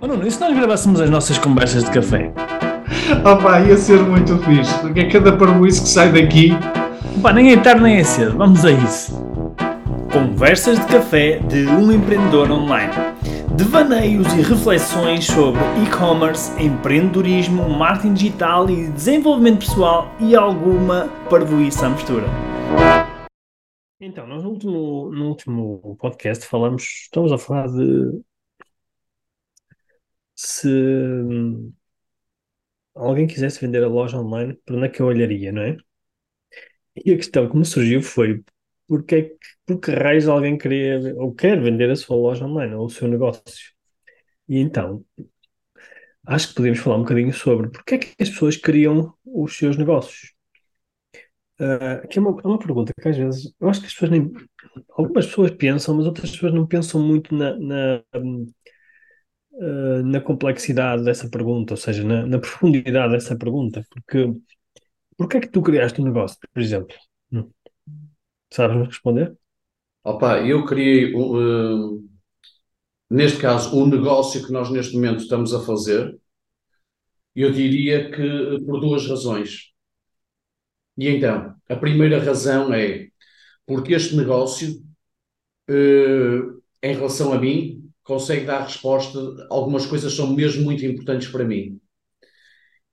Oh, Nuno, e se nós gravássemos as nossas conversas de café? Opa, ia ser muito fixe, porque é cada parboice que sai daqui. Pá, nem é tarde nem é cedo, vamos a isso. Conversas de café de um empreendedor online. Devaneios e reflexões sobre e-commerce, empreendedorismo, marketing digital e desenvolvimento pessoal e alguma parvoíça à mistura. Então, nós no último, no último podcast falamos, estamos a falar de se hum, alguém quisesse vender a loja online, para onde é que eu olharia, não é? E a questão que me surgiu foi porque é que, por que raios alguém queria ou quer vender a sua loja online ou o seu negócio? E então, acho que podemos falar um bocadinho sobre porque é que as pessoas criam os seus negócios. Uh, que é uma, é uma pergunta que às vezes eu acho que as pessoas nem. Algumas pessoas pensam, mas outras pessoas não pensam muito na, na, uh, na complexidade dessa pergunta, ou seja, na, na, profundidade dessa pergunta. Porque porque é que tu criaste um negócio, por exemplo? Hum. Sabes-me responder? Opa, eu criei, uh, neste caso, o um negócio que nós neste momento estamos a fazer, eu diria que por duas razões. E então, a primeira razão é porque este negócio, em relação a mim, consegue dar resposta. Algumas coisas são mesmo muito importantes para mim.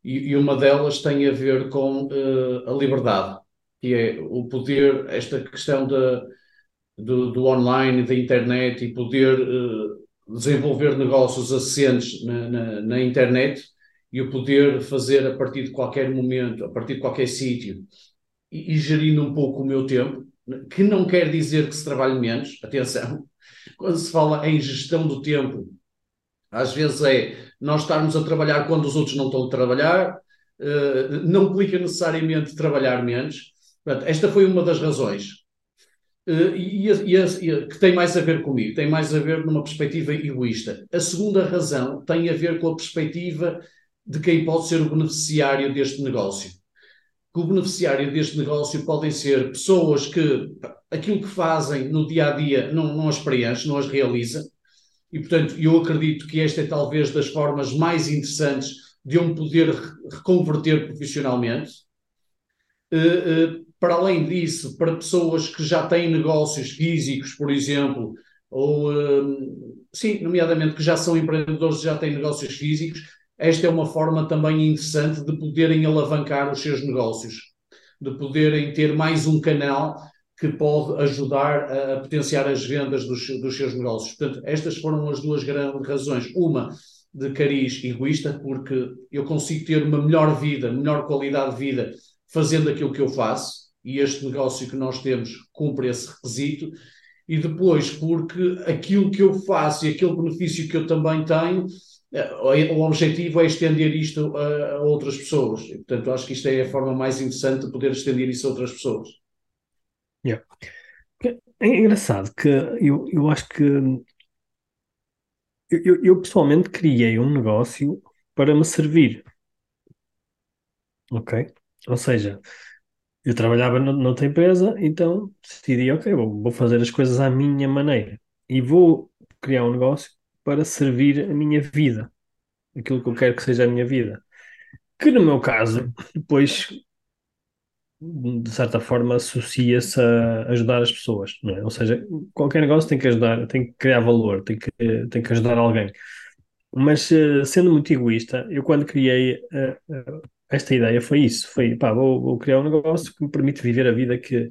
E, e uma delas tem a ver com uh, a liberdade, que é o poder, esta questão da, do, do online, da internet e poder uh, desenvolver negócios assentes na, na, na, internet e o poder fazer a partir de qualquer momento, a partir de qualquer sítio e, e gerindo um pouco o meu tempo, que não quer dizer que se trabalhe menos, atenção, quando se fala em gestão do tempo, às vezes é nós estarmos a trabalhar quando os outros não estão a trabalhar, uh, não implica necessariamente trabalhar menos. Portanto, esta foi uma das razões. Uh, e, e, e, que tem mais a ver comigo, tem mais a ver numa perspectiva egoísta. A segunda razão tem a ver com a perspectiva de quem pode ser o beneficiário deste negócio. Que o beneficiário deste negócio podem ser pessoas que aquilo que fazem no dia a dia não, não as preenche, não as realiza. E, portanto, eu acredito que esta é talvez das formas mais interessantes de eu me poder reconverter profissionalmente. Uh, uh, para além disso, para pessoas que já têm negócios físicos, por exemplo, ou, uh, sim, nomeadamente que já são empreendedores e já têm negócios físicos, esta é uma forma também interessante de poderem alavancar os seus negócios, de poderem ter mais um canal que pode ajudar a, potenciar as vendas dos, dos seus negócios. Portanto, estas foram as duas grandes razões. Uma, de cariz egoísta, porque eu consigo ter uma melhor vida, melhor qualidade de vida fazendo aquilo que eu faço, e este negócio que nós temos cumpre esse requisito, e depois porque aquilo que eu faço e aquele benefício que eu também tenho, o objetivo é estender isto a, outras pessoas. E, portanto, acho que isto é a forma mais interessante de poder estender isso a outras pessoas. Yeah. É engraçado que eu, eu acho que eu, eu pessoalmente criei um negócio para me servir. Ok? Ou seja, eu trabalhava noutra empresa, então decidi, ok, vou, vou fazer as coisas à minha maneira e vou criar um negócio para servir a minha vida, aquilo que eu quero que seja a minha vida. Que no meu caso, depois de certa forma associa-se a ajudar as pessoas, é? Ou seja, qualquer negócio tem que ajudar, tem que criar valor, tem que, tem que ajudar alguém. Mas eh, sendo muito egoísta, eu quando criei uh, uh, esta ideia foi isso, foi pá, vou, vou, criar um negócio que me permite viver a vida que,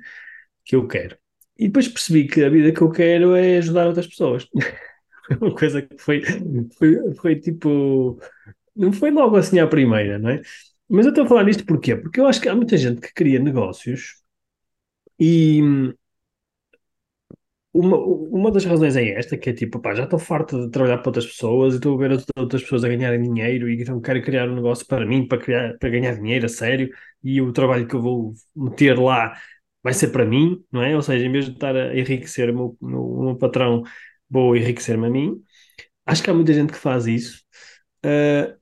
que eu quero. E depois percebi que a vida que eu quero é ajudar outras pessoas. Uma coisa que foi, foi, foi tipo, não foi logo assim à primeira, não é? Mas eu estou a falar nisto porquê? Porque eu acho que há muita gente que cria negócios e uma, uma das razões é esta, que é tipo, pá, já estou farto de trabalhar para outras pessoas e estou a ver outras pessoas a ganharem dinheiro e então quero criar um negócio para mim, para, criar, para ganhar dinheiro a sério e o trabalho que eu vou meter lá vai ser para mim, não é? Ou seja, em vez de estar a enriquecer o meu, o meu patrão, vou enriquecer-me a mim. Acho que há muita gente que faz isso. Uh,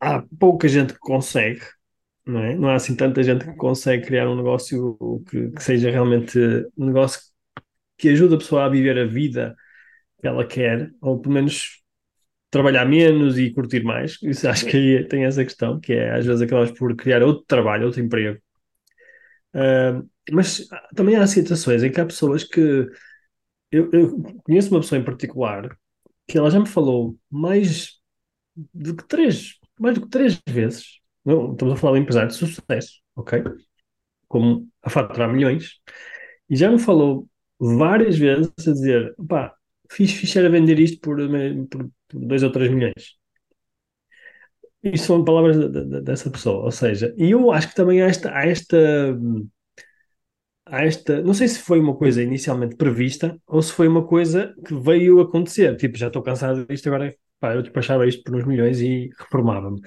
há, há pouca gente que consegue, não é? Não há assim tanta gente que consegue criar um negócio que, que seja realmente um negócio que ajude a pessoa a viver a vida que ela quer, ou pelo menos trabalhar menos e curtir mais. Isso acho que aí tem essa questão, que é às vezes acabamos por criar outro trabalho, outro emprego. Uh, mas também há situações em que há pessoas que. Eu, eu, conheço uma pessoa em particular que ela já me falou mais do que três, mais do que três vezes. Não, estamos a falar de um empresário de sucesso, ok? Como a faturar milhões. E já me falou várias vezes a dizer: pá, fiz, era vender isto por, por, por dois ou três milhões. Isto são palavras de, de, dessa pessoa, ou seja, e eu acho que também há esta, há esta, há esta, não sei se foi uma coisa inicialmente prevista ou se foi uma coisa que veio acontecer, tipo, já estou cansado disto, agora pá, eu despachava isto por uns milhões e reformava-me.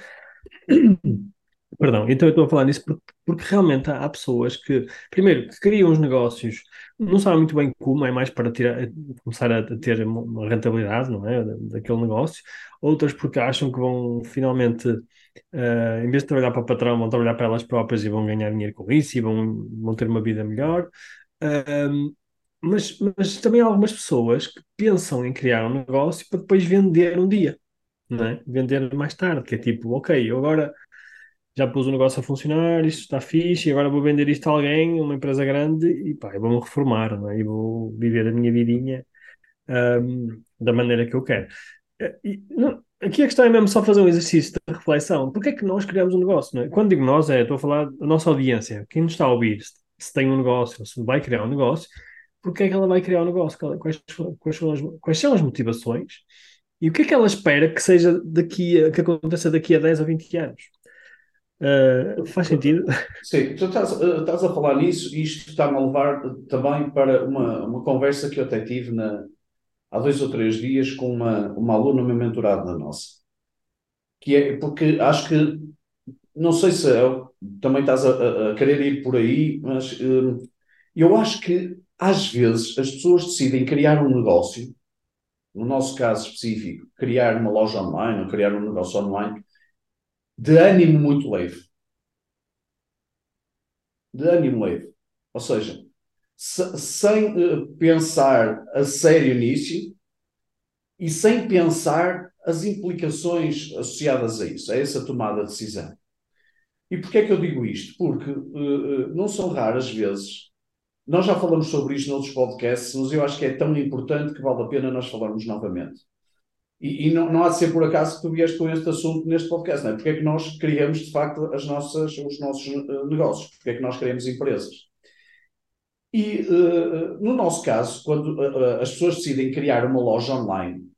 Perdão, então eu estou a falar nisso porque, porque realmente há, há, pessoas que, primeiro, que criam os negócios, não sabem muito bem como, é mais para tirar, começar a, ter uma rentabilidade, não é, daquele negócio. Outras porque acham que vão finalmente, uh, em vez de trabalhar para o patrão, vão trabalhar para elas próprias e vão ganhar dinheiro com isso e vão, vão ter uma vida melhor. Uh, mas, mas também há algumas pessoas que pensam em criar um negócio para depois vender um dia, não é? Vender mais tarde, que é tipo, ok, eu agora já pus o negócio a funcionar, isto está fixe, e agora vou vender isto a alguém, uma empresa grande, e pá, eu vou-me reformar, não é? e vou viver a minha vidinha um, da maneira que eu quero. Não, aqui a questão é mesmo só fazer um exercício de reflexão. Porquê é que nós criamos um negócio? Não é? Quando digo nós, é, estou a falar da nossa audiência, quem nos está a ouvir, se, se tem um negócio, se vai criar um negócio, porquê é que ela vai criar um negócio? Quais, quais, são, as, quais são as motivações? E o que é que ela espera que seja daqui a, que aconteça daqui a 10 ou 20 anos? Uh, faz sentido? Sim, tu estás, uh, estás, a falar nisso e isto está-me a levar também para uma, uma conversa que eu até tive na, há dois ou três dias com uma, uma aluna, uma mentorada da nossa. Que é porque acho que, não sei se é, também estás a, a, querer ir por aí, mas uh, eu acho que às vezes as pessoas decidem criar um negócio, no nosso caso específico, criar uma loja online ou criar um negócio online de ânimo muito leve. De ânimo leve. Ou seja, se, sem uh, pensar a sério nisso e sem pensar as implicações associadas a isso, a essa tomada de decisão. E porquê é que eu digo isto? Porque uh, não são raras vezes, nós já falamos sobre isto noutros podcasts, mas eu acho que é tão importante que vale a pena nós falarmos novamente. E, e não, não, há de ser por acaso que tu vieste com este assunto neste podcast, não é? Porque é que nós criamos, de facto, as nossas, os nossos uh, negócios? Porque é que nós criamos empresas? E, uh, no nosso caso, quando uh, as pessoas decidem criar uma loja online,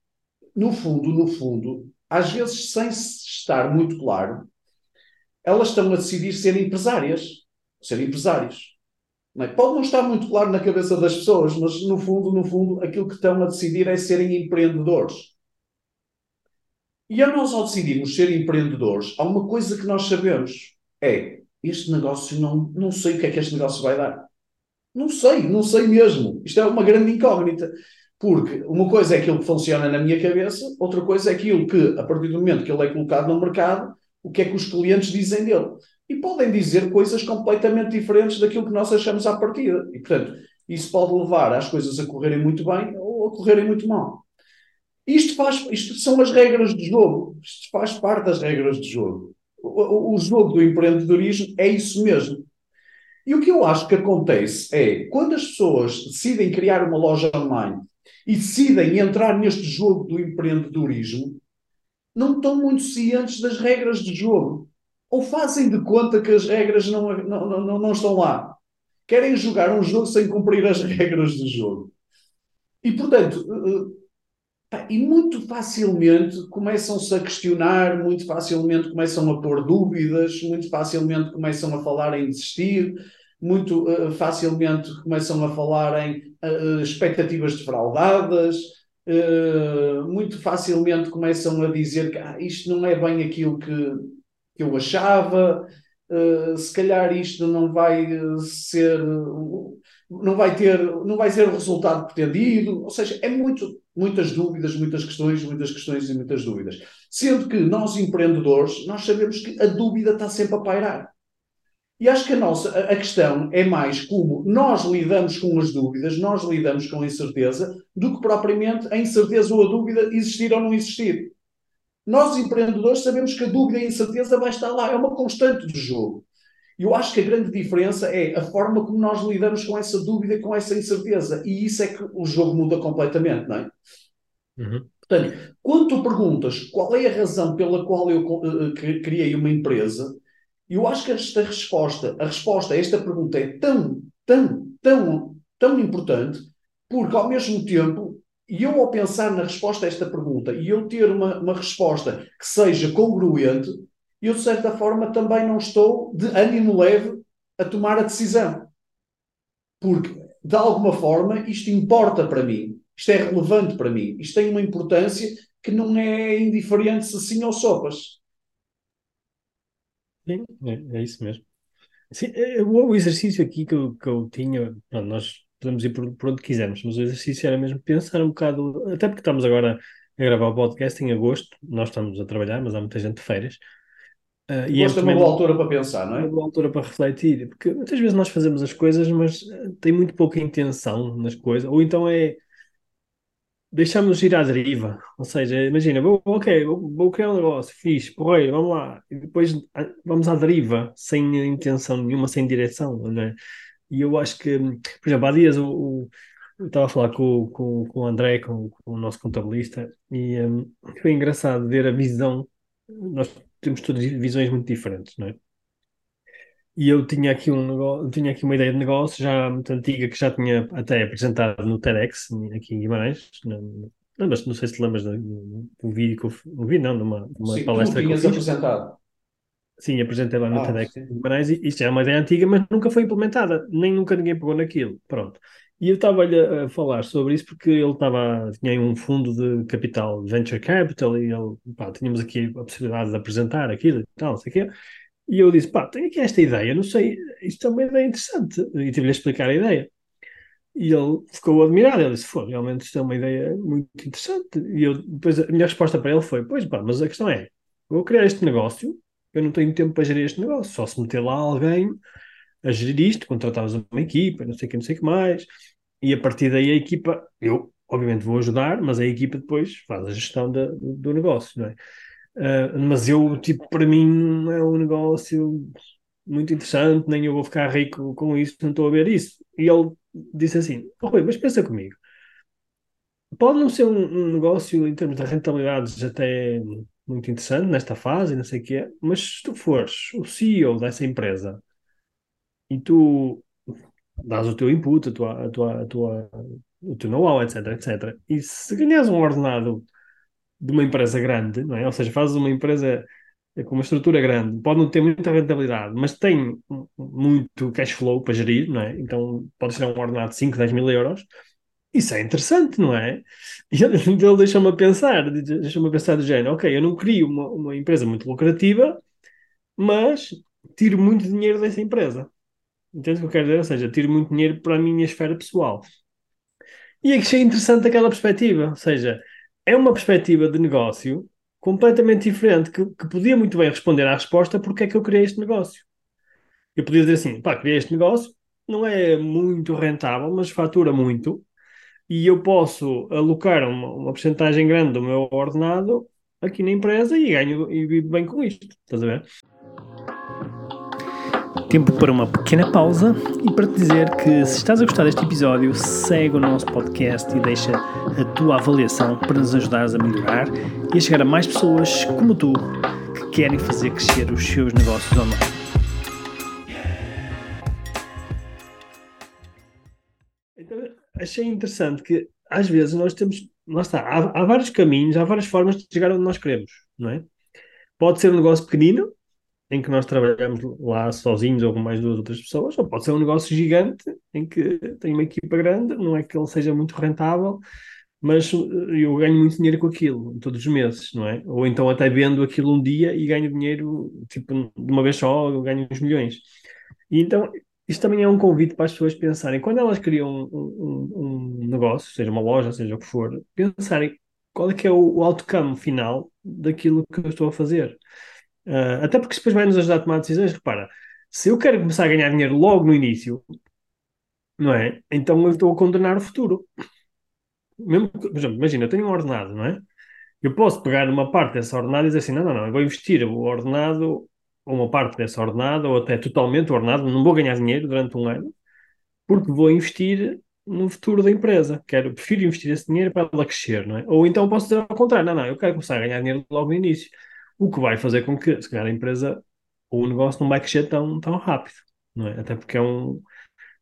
no fundo, no fundo, às vezes sem estar muito claro, elas estão a decidir ser empresárias, ser empresários. Não é? Pode não estar muito claro na cabeça das pessoas, mas no fundo, no fundo, aquilo que estão a decidir é serem empreendedores. E ao nós ao decidirmos ser empreendedores, há uma coisa que nós sabemos: é este negócio não, não sei o que é que este negócio vai dar. Não sei, não sei mesmo. Isto é uma grande incógnita. Porque uma coisa é aquilo que funciona na minha cabeça, outra coisa é aquilo que, a partir do momento que ele é colocado no mercado, o que é que os clientes dizem dele. E podem dizer coisas completamente diferentes daquilo que nós achamos à partida. E, portanto, isso pode levar as coisas a correrem muito bem ou a correrem muito mal. Isto, faz, isto são as regras de jogo. Isto faz parte das regras de jogo. O, o, o jogo do empreendedorismo é isso mesmo. E o que eu acho que acontece é, quando as pessoas decidem criar uma loja online e decidem entrar neste jogo do empreendedorismo, não estão muito cientes das regras de jogo. Ou fazem de conta que as regras não, não, não, não estão lá. Querem jogar um jogo sem cumprir as regras do jogo. E, portanto, eh, e muito facilmente começam-se a questionar, muito facilmente começam a pôr dúvidas, muito facilmente começam a falar em desistir, muito uh, facilmente começam a falar em uh, expectativas defraudadas, uh, muito facilmente começam a dizer que ah, isto não é bem aquilo que, que eu achava, se calhar isto não vai ser não vai ter, não vai ser o resultado pretendido, ou seja, é muito, muitas dúvidas, muitas questões, muitas questões e muitas dúvidas. Sendo que nós empreendedores, nós sabemos que a dúvida está sempre a pairar. E acho que a nossa a questão é mais como nós lidamos com as dúvidas, nós lidamos com a incerteza, do que propriamente a incerteza ou a dúvida existir ou não existir. Nós, empreendedores, sabemos que a dúvida e a incerteza vai estar lá, é uma constante do jogo. E eu acho que a grande diferença é a forma como nós lidamos com essa dúvida, com essa incerteza. E isso é que o jogo muda completamente, não é? Uhum. Portanto, quando tu perguntas qual é a razão pela qual eu uh, criei uma empresa, eu acho que esta resposta, a resposta a esta pergunta é tão, tão, tão, tão importante, porque ao mesmo tempo, e eu ao pensar na resposta a esta pergunta e eu ter uma, uma resposta que seja congruente, eu de certa forma também não estou de ânimo leve a tomar a decisão. Porque, de alguma forma, isto importa para mim, isto é relevante para mim, isto tem uma importância que não é indiferente se sim ou sopas. É, é isso mesmo. Sim, é, o exercício aqui que eu, que eu tinha, pronto, nós podemos ir por, por onde quisermos, mas o exercício era mesmo pensar um bocado, até porque estamos agora a gravar o podcast em agosto, nós estamos a trabalhar, mas há muita gente de férias. Uh, e é uma boa altura para pensar, não é? Uma boa altura para refletir, porque muitas vezes nós fazemos as coisas, mas tem muito pouca intenção nas coisas, ou então é deixamos ir à deriva. Ou seja, imagina, vou, ok, vou, vou criar um negócio, fiz, porreiro, vamos lá, e depois ah, vamos à deriva, sem intenção nenhuma, sem direção, não é? E eu acho que, por exemplo, há dias o eu estava a falar com, com, com o André, com, com o nosso contabilista, e um, foi engraçado ver a visão. Nós temos todas visões muito diferentes, não é? E eu tinha aqui um negócio, tinha aqui uma ideia de negócio já muito antiga que já tinha até apresentado no TEDx aqui em Guimarães. Não, lembras, não sei se te lembras do, do vídeo que eu um vídeo, não, numa, numa Sim, palestra tu que eu fiz. apresentado. Sim, apresentei lá no ah, TEDx em Guimarães e isto é uma ideia antiga, mas nunca foi implementada, nem nunca ninguém pegou naquilo. Pronto. E eu estava-lhe a falar sobre isso porque ele estava, tinha um fundo de capital, Venture Capital, e ele, pá, tínhamos aqui a possibilidade de apresentar aquilo e tal, não sei o quê. E eu disse, pá, tenho aqui esta ideia, não sei, isto é uma ideia interessante. E tive-lhe a explicar a ideia. E ele ficou admirado, ele disse, foi, realmente isto é uma ideia muito interessante. E eu, depois a minha resposta para ele foi, pois pá, mas a questão é, vou criar este negócio, eu não tenho tempo para gerir este negócio, só se meter lá alguém a gerir isto, contratavas uma equipa, não sei o que, não sei o que mais, e a partir daí a equipa, eu obviamente vou ajudar, mas a equipa depois faz a gestão da, do negócio, não é? Uh, mas eu, tipo, para mim é um negócio muito interessante, nem eu vou ficar rico com isso, não estou a ver isso. E ele disse assim: oh, Rui, mas pensa comigo, pode não ser um, um, negócio em termos de rentabilidades até muito interessante nesta fase, não sei o que é, mas se tu fores o CEO dessa empresa e tu dás o teu input, a tua, a tua, a tua, o teu know-how, etc, etc, e se ganhas um ordenado de uma empresa grande, não é? Ou seja, fazes uma empresa com uma estrutura grande, pode não ter muita rentabilidade, mas tem muito cash flow para gerir, não é? Então pode ser um ordenado de 5, 10 mil euros. Isso é interessante, não é? E ele deixa-me a pensar, deixa-me a pensar do género, ok, eu não crio uma, uma empresa muito lucrativa, mas tiro muito dinheiro dessa empresa. Entende o que eu quero dizer? Ou seja, tiro muito dinheiro para a minha esfera pessoal. E achei interessante aquela perspectiva, ou seja, é uma perspectiva de negócio completamente diferente, que, que, podia muito bem responder à resposta porque é que eu criei este negócio. Eu podia dizer assim, pá, criei este negócio, não é muito rentável, mas fatura muito, e eu posso alocar uma, uma porcentagem grande do meu ordenado aqui na empresa e ganho e vivo bem com isto. Estás a ver? Tempo para uma pequena pausa e para te dizer que se estás a gostar deste episódio, segue o nosso podcast e deixa a tua avaliação para nos ajudares a melhorar e a chegar a mais pessoas como tu que querem fazer crescer os seus negócios online. Achei interessante que às vezes nós temos, lá está, há, há vários caminhos, há várias formas de chegar onde nós queremos, não é? Pode ser um negócio pequenino, em que nós trabalhamos lá sozinhos ou com mais duas outras pessoas, ou pode ser um negócio gigante em que tem uma equipa grande, não é que ele seja muito rentável, mas eu ganho muito dinheiro com aquilo todos os meses, não é? Ou então até vendo aquilo um dia e ganho dinheiro, tipo, de uma vez só, eu ganho uns milhões. E então, isto também é um convite para as pessoas pensarem, quando elas criam um, um, um negócio, seja uma loja, seja o que for, pensarem qual é que é o, o outcome final daquilo que eu estou a fazer. Uh, até porque depois vai nos ajudar a tomar decisões. Repara, se eu quero começar a ganhar dinheiro logo no início, não é? Então eu estou a condenar o futuro. Mesmo, por exemplo, imagina, eu tenho um ordenado, não é? Eu posso pegar uma parte dessa ordenada e dizer assim: não, não, não, eu vou investir o ordenado, uma parte dessa ordenada, ou até totalmente o ordenado, não vou ganhar dinheiro durante um ano, porque vou investir no futuro da empresa. Quero, prefiro investir esse dinheiro para ela crescer, não é? Ou então posso dizer ao contrário: não, não, eu quero começar a ganhar dinheiro logo no início. O que vai fazer com que, se calhar, a empresa ou o negócio não vai crescer tão, tão rápido, não é? Até porque é um.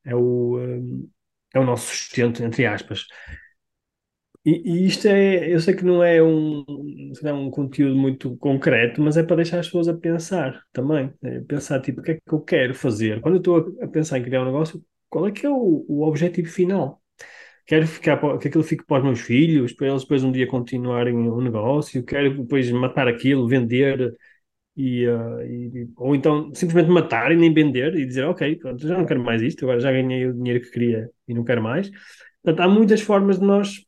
É o, um, é o nosso sustento, entre aspas. E, e, isto é, eu sei que não é um, não é um conteúdo muito concreto, mas é para deixar as pessoas a pensar também. É pensar, tipo, o que é que eu quero fazer? Quando eu estou a, pensar em criar um negócio, qual é que é o, o objetivo final? Quero ficar, que aquilo fique para os meus filhos, para eles depois um dia continuarem o negócio, quero depois matar aquilo, vender, e, uh, e, ou então simplesmente matar e nem vender e dizer, ok, pronto, já não quero mais isto, agora já ganhei o dinheiro que queria e não quero mais. Portanto, há muitas formas de nós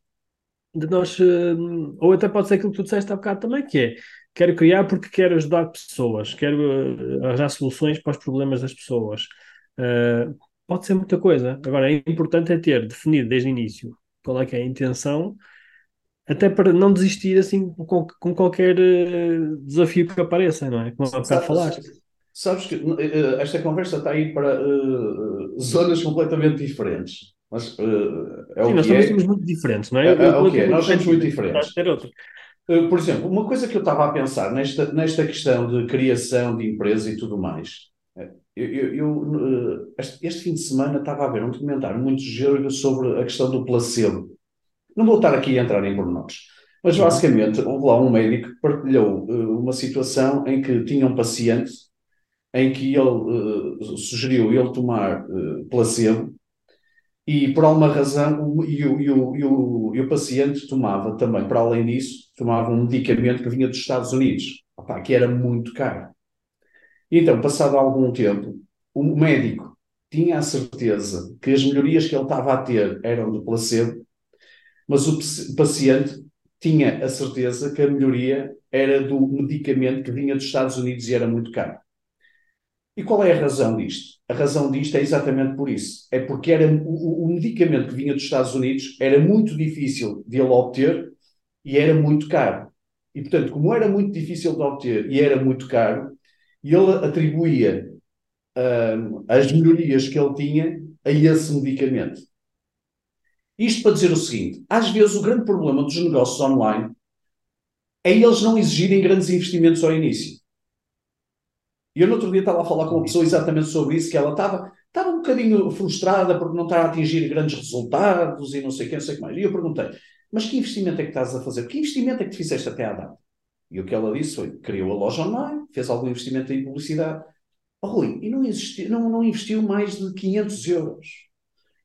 de nós, eh, ou até pode ser aquilo que tu disseste há bocado também, que é quero criar porque quero ajudar pessoas, quero eh, arranjar soluções para os problemas das pessoas. Uh, pode ser muita coisa. Agora, é importante é ter definido desde o início qual é que é a intenção, até para não desistir assim com, com qualquer desafio que apareça, não é? Como há bocado falaste. Sabes que esta conversa está aí para uh, zonas completamente diferentes. Mas uh, é Sim, nós também é. somos muito diferentes, não é? É, é, Eu- o que é. Nós somos muito diferentes. Uh, por exemplo, uma coisa que eu estava a pensar nesta, nesta questão de criação de empresa e tudo mais. eh, Eu, eu- eu, este, este fim de semana estava a ver um documentário muito giro sobre a questão do placebo. Não vou estar aqui a entrar em pormenores, mas Uhum. basicamente houve lá um médico que partilhou uh, uma situação em que tinha um paciente em que ele uh, sugeriu ele tomar placebo e por alguma razão, e, o, e, o, e, o, e o paciente tomava também, para além disso, tomava um medicamento que vinha dos Estados Unidos, que era muito caro. E então, passado algum tempo, o médico tinha a certeza que as melhorias que ele estava a ter eram de placebo, mas o paci- paciente tinha a certeza que a melhoria era do medicamento que vinha dos Estados Unidos e era muito caro. E qual é a razão disto? A razão disto é exatamente por isso. É porque era, o, o medicamento que vinha dos Estados Unidos era muito difícil de ele obter e era muito caro. E, portanto, como era muito difícil de obter e era muito caro, ele atribuía hum, as melhorias que ele tinha a esse medicamento. Isto para dizer o seguinte: às vezes o grande problema dos negócios online é eles não exigirem grandes investimentos ao início. E eu no outro dia estava a falar com uma pessoa exatamente sobre isso, que ela estava, estava um bocadinho frustrada porque não estava a atingir grandes resultados e não sei o que, não sei o que mais. E eu perguntei, mas que investimento é que estás a fazer? Que investimento é que fizeste até à data? E o que ela disse foi, criou a loja online, fez algum investimento em publicidade. Oh, Rui, e não, não, não investiu mais de 500 euros.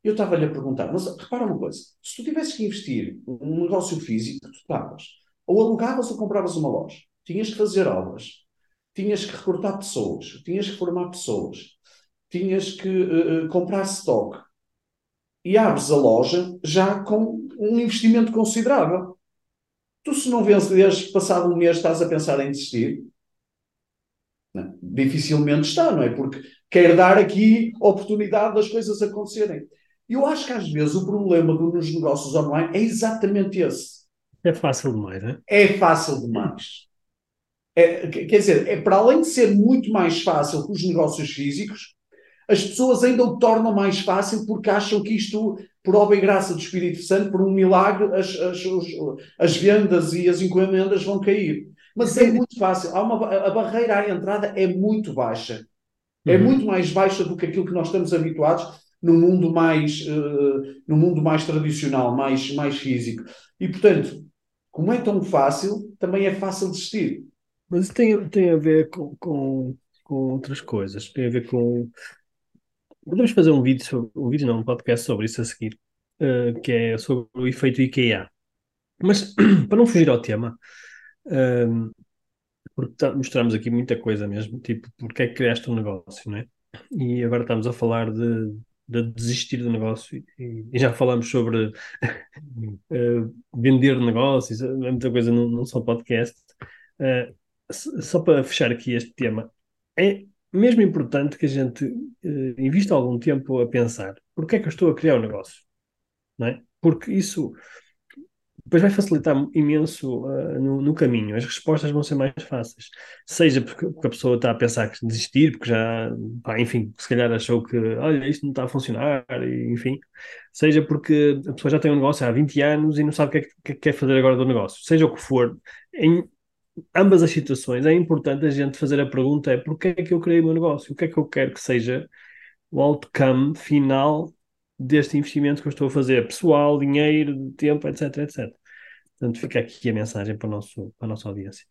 Eu estava-lhe a perguntar, mas repara uma coisa, se tu tivesses que investir num negócio físico, tu estavas, ou alugavas ou compravas uma loja, tinhas que fazer obras, tinhas que recrutar pessoas, tinhas que formar pessoas, tinhas que uh, comprar stock e abres a loja já com um investimento considerável. Tu, se não venceres, passado um mês, estás a pensar em desistir? Não, dificilmente está, não é? Porque quer dar aqui oportunidade das coisas acontecerem. E eu acho que às vezes o problema nos negócios online é exatamente esse. É fácil demais, não é? É fácil demais. É, quer dizer, é para além de ser muito mais fácil que os negócios físicos, as pessoas ainda o tornam mais fácil porque acham que isto, por obra e graça do Espírito Santo, por um milagre, as, as, as vendas e as encomendas vão cair. Mas é muito fácil. Há uma, a barreira à entrada é muito baixa. É Uhum. muito mais baixa do que aquilo que nós estamos habituados no mundo mais, uh, no mundo mais tradicional, mais, mais físico. E, portanto, como é tão fácil, também é fácil desistir. Mas isso tem, tem a ver com, com, com outras coisas. Tem a ver com. Podemos fazer um vídeo, sobre, um vídeo não, um podcast sobre isso a seguir, uh, que é sobre o efeito IKEA. Mas, para não fugir ao tema, uh, porque tá, mostramos aqui muita coisa mesmo, tipo, porque é que criaste um negócio, não é? E agora estamos a falar de, de desistir do negócio e, e já falamos sobre uh, vender negócios, é muita coisa num, num só podcast. Uh, só para fechar aqui este tema, é mesmo importante que a gente uh, invista algum tempo a pensar porque é que eu estou a criar um negócio, não é? Porque isso depois vai facilitar imenso uh, no, no, caminho. As respostas vão ser mais fáceis. Seja porque, porque a pessoa está a pensar que desistir, porque já, pá, enfim, se calhar achou que, olha, isto não está a funcionar, e, enfim. Seja porque a pessoa já tem um negócio há 20 anos e não sabe o que é que quer fazer agora do negócio. Seja o que for, em ambas as situações é importante a gente fazer a pergunta é porquê é que eu criei o meu negócio? O que é que eu quero que seja o outcome final deste investimento que eu estou a fazer, pessoal, dinheiro, tempo, etc, etc. Portanto, fica aqui a mensagem para, nosso, para a nossa audiência.